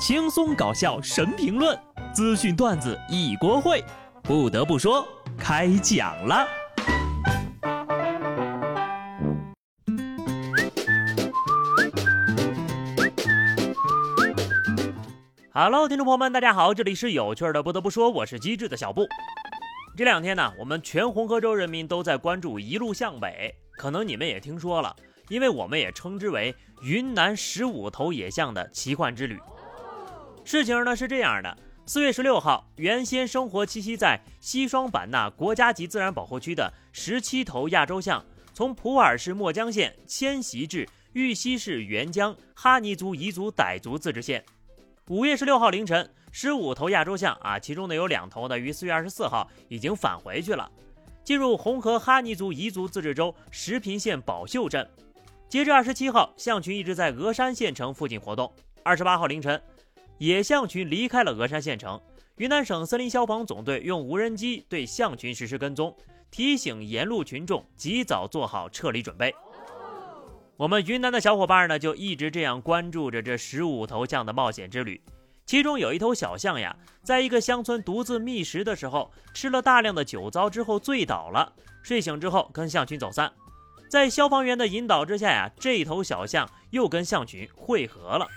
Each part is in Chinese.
轻松搞笑神评论，资讯段子一锅烩。不得不说，开讲了。Hello，听众朋友们，大家好，这里是有趣的。不得不说，我是机智的小布。这两天呢，我们全红河州人民都在关注一路向北，可能你们也听说了。因为我们也称之为云南十五头野象的奇幻之旅。事情呢是这样的：四月十六号，原先生活栖息在西双版纳国家级自然保护区的十七头亚洲象，从普洱市墨江县迁徙至玉溪市沅江哈尼族彝族傣族自治县。五月十六号凌晨，十五头亚洲象啊，其中呢有两头呢于四月二十四号已经返回去了，进入红河哈尼族彝族自治州石屏县宝秀镇。截至二十七号，象群一直在峨山县城附近活动。二十八号凌晨，野象群离开了峨山县城。云南省森林消防总队用无人机对象群实施跟踪，提醒沿路群众及早做好撤离准备。我们云南的小伙伴呢，就一直这样关注着这十五头象的冒险之旅。其中有一头小象呀，在一个乡村独自觅食的时候，吃了大量的酒糟之后醉倒了，睡醒之后跟象群走散。在消防员的引导之下呀，这头小象又跟象群汇合了。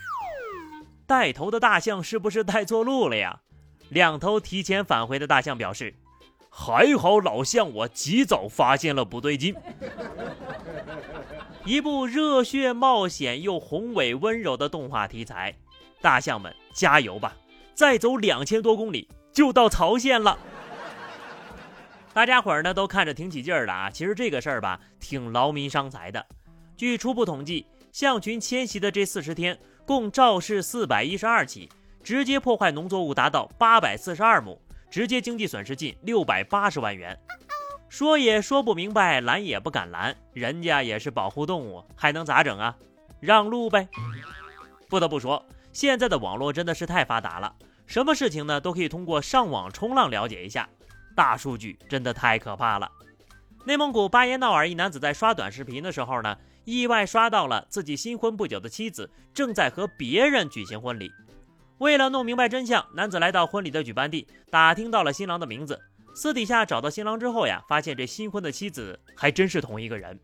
带头的大象是不是带错路了呀？两头提前返回的大象表示：“还好老象我及早发现了不对劲。”一部热血冒险又宏伟温柔的动画题材，大象们加油吧！再走两千多公里就到曹县了。大家伙儿呢都看着挺起劲儿的啊，其实这个事儿吧挺劳民伤财的。据初步统计，象群迁徙的这四十天，共肇事四百一十二起，直接破坏农作物达到八百四十二亩，直接经济损失近六百八十万元。说也说不明白，拦也不敢拦，人家也是保护动物，还能咋整啊？让路呗。不得不说，现在的网络真的是太发达了，什么事情呢都可以通过上网冲浪了解一下。大数据真的太可怕了。内蒙古巴彦淖尔一男子在刷短视频的时候呢，意外刷到了自己新婚不久的妻子正在和别人举行婚礼。为了弄明白真相，男子来到婚礼的举办地，打听到了新郎的名字。私底下找到新郎之后呀，发现这新婚的妻子还真是同一个人。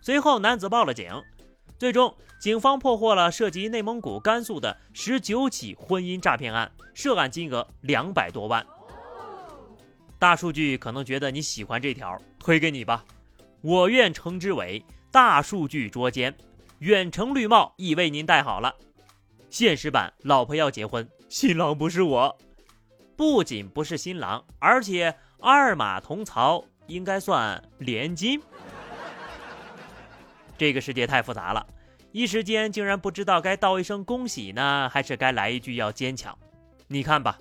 随后男子报了警，最终警方破获了涉及内蒙古、甘肃的十九起婚姻诈骗案，涉案金额两百多万。大数据可能觉得你喜欢这条，推给你吧。我愿称之为大数据捉奸，远程绿帽已为您戴好了。现实版，老婆要结婚，新郎不是我，不仅不是新郎，而且二马同槽，应该算连金。这个世界太复杂了，一时间竟然不知道该道一声恭喜呢，还是该来一句要坚强。你看吧，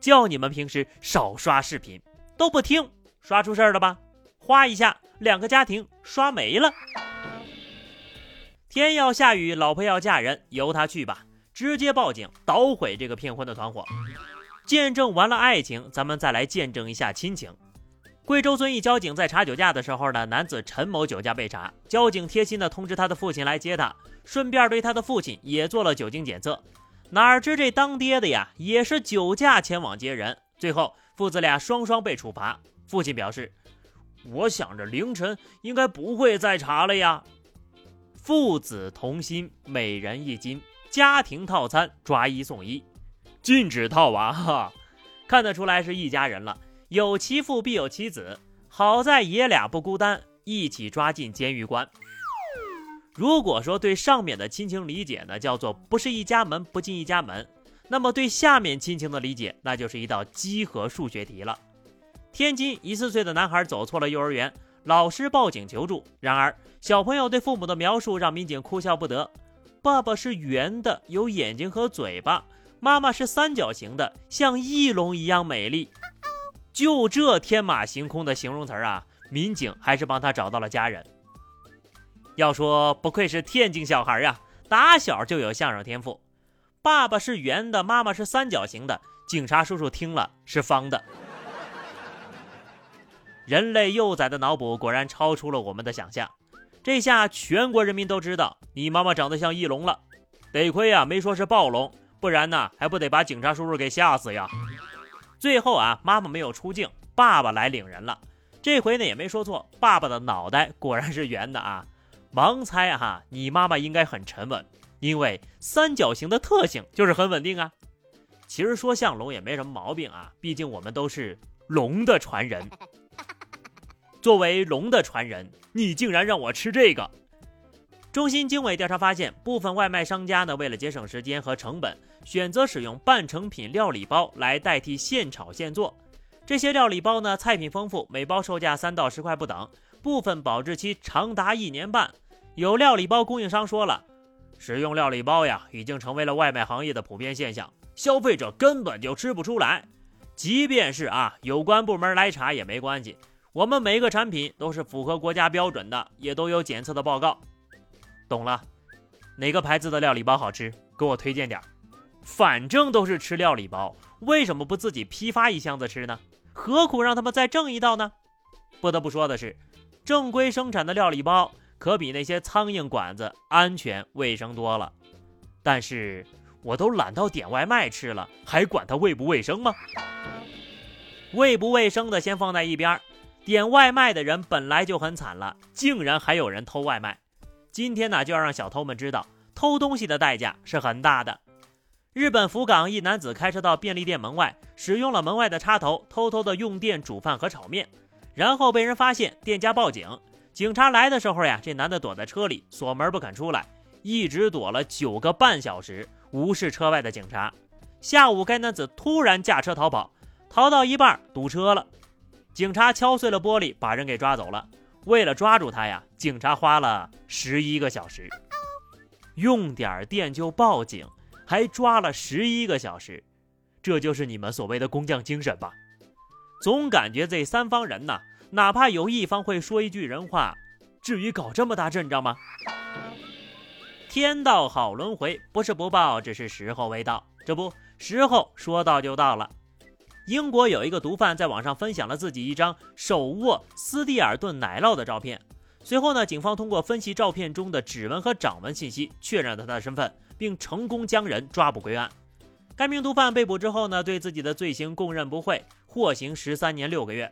叫你们平时少刷视频。都不听，刷出事儿了吧？哗一下，两个家庭刷没了。天要下雨，老婆要嫁人，由他去吧。直接报警，捣毁这个骗婚的团伙。见证完了爱情，咱们再来见证一下亲情。贵州遵义交警在查酒驾的时候呢，男子陈某酒驾被查，交警贴心的通知他的父亲来接他，顺便对他的父亲也做了酒精检测。哪知这当爹的呀，也是酒驾前往接人，最后。父子俩双双被处罚。父亲表示：“我想着凌晨应该不会再查了呀。”父子同心，每人一斤，家庭套餐抓一送一，禁止套娃哈。看得出来是一家人了，有其父必有其子。好在爷俩不孤单，一起抓进监狱关。如果说对上面的亲情理解呢，叫做不是一家门不进一家门。那么对下面亲情的理解，那就是一道几何数学题了。天津一四岁的男孩走错了幼儿园，老师报警求助。然而小朋友对父母的描述让民警哭笑不得：爸爸是圆的，有眼睛和嘴巴；妈妈是三角形的，像翼龙一样美丽。就这天马行空的形容词啊，民警还是帮他找到了家人。要说不愧是天津小孩呀，打小就有相声天赋。爸爸是圆的，妈妈是三角形的。警察叔叔听了是方的。人类幼崽的脑补果然超出了我们的想象。这下全国人民都知道你妈妈长得像翼龙了。得亏啊，没说是暴龙，不然呢还不得把警察叔叔给吓死呀？最后啊，妈妈没有出镜，爸爸来领人了。这回呢也没说错，爸爸的脑袋果然是圆的啊！盲猜哈，你妈妈应该很沉稳，因为三角形的特性就是很稳定啊。其实说像龙也没什么毛病啊，毕竟我们都是龙的传人。作为龙的传人，你竟然让我吃这个！中心经纬调查发现，部分外卖商家呢，为了节省时间和成本，选择使用半成品料理包来代替现炒现做。这些料理包呢，菜品丰富，每包售价三到十块不等，部分保质期长达一年半。有料理包供应商说了，使用料理包呀，已经成为了外卖行业的普遍现象，消费者根本就吃不出来。即便是啊，有关部门来查也没关系，我们每个产品都是符合国家标准的，也都有检测的报告。懂了，哪个牌子的料理包好吃，给我推荐点儿。反正都是吃料理包，为什么不自己批发一箱子吃呢？何苦让他们再挣一道呢？不得不说的是，正规生产的料理包可比那些苍蝇馆子安全卫生多了。但是我都懒到点外卖吃了，还管它卫不卫生吗？卫不卫生的先放在一边儿，点外卖的人本来就很惨了，竟然还有人偷外卖。今天呢，就要让小偷们知道，偷东西的代价是很大的。日本福冈一男子开车到便利店门外，使用了门外的插头，偷偷的用电煮饭和炒面，然后被人发现，店家报警。警察来的时候呀，这男的躲在车里锁门不肯出来，一直躲了九个半小时，无视车外的警察。下午，该男子突然驾车逃跑，逃到一半堵车了，警察敲碎了玻璃，把人给抓走了。为了抓住他呀，警察花了十一个小时，用点电就报警。还抓了十一个小时，这就是你们所谓的工匠精神吧？总感觉这三方人呐，哪怕有一方会说一句人话，至于搞这么大阵仗吗？天道好轮回，不是不报，只是时候未到。这不，时候说到就到了。英国有一个毒贩在网上分享了自己一张手握斯蒂尔顿奶酪的照片。随后呢，警方通过分析照片中的指纹和掌纹信息，确认了他的身份。并成功将人抓捕归案。该名毒贩被捕之后呢，对自己的罪行供认不讳，获刑十三年六个月。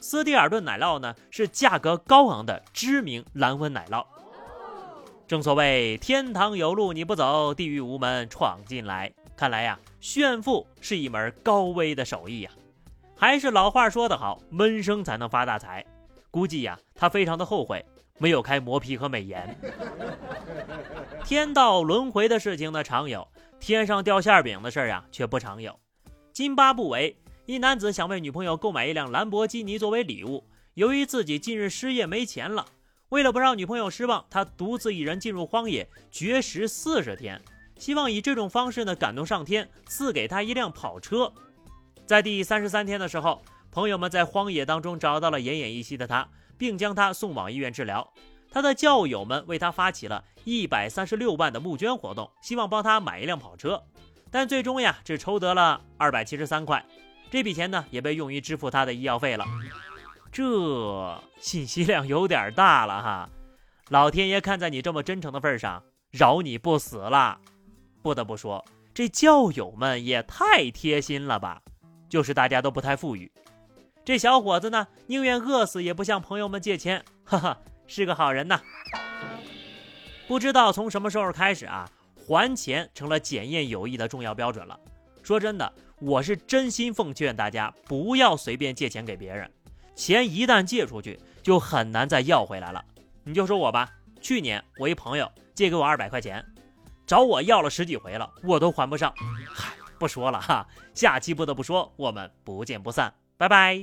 斯蒂尔顿奶酪呢，是价格高昂的知名蓝纹奶酪。正所谓天堂有路你不走，地狱无门闯进来。看来呀，炫富是一门高危的手艺呀。还是老话说得好，闷声才能发大财。估计呀，他非常的后悔。没有开磨皮和美颜，天道轮回的事情呢常有，天上掉馅饼的事儿啊却不常有。津巴布韦一男子想为女朋友购买一辆兰博基尼作为礼物，由于自己近日失业没钱了，为了不让女朋友失望，他独自一人进入荒野绝食四十天，希望以这种方式呢感动上天赐给他一辆跑车。在第三十三天的时候，朋友们在荒野当中找到了奄奄一息的他。并将他送往医院治疗。他的教友们为他发起了一百三十六万的募捐活动，希望帮他买一辆跑车。但最终呀，只筹得了二百七十三块。这笔钱呢，也被用于支付他的医药费了。这信息量有点大了哈！老天爷看在你这么真诚的份上，饶你不死了。不得不说，这教友们也太贴心了吧！就是大家都不太富裕。这小伙子呢，宁愿饿死也不向朋友们借钱，哈哈，是个好人呐。不知道从什么时候开始啊，还钱成了检验友谊的重要标准了。说真的，我是真心奉劝大家不要随便借钱给别人，钱一旦借出去，就很难再要回来了。你就说我吧，去年我一朋友借给我二百块钱，找我要了十几回了，我都还不上。嗨，不说了哈，下期不得不说，我们不见不散。拜拜。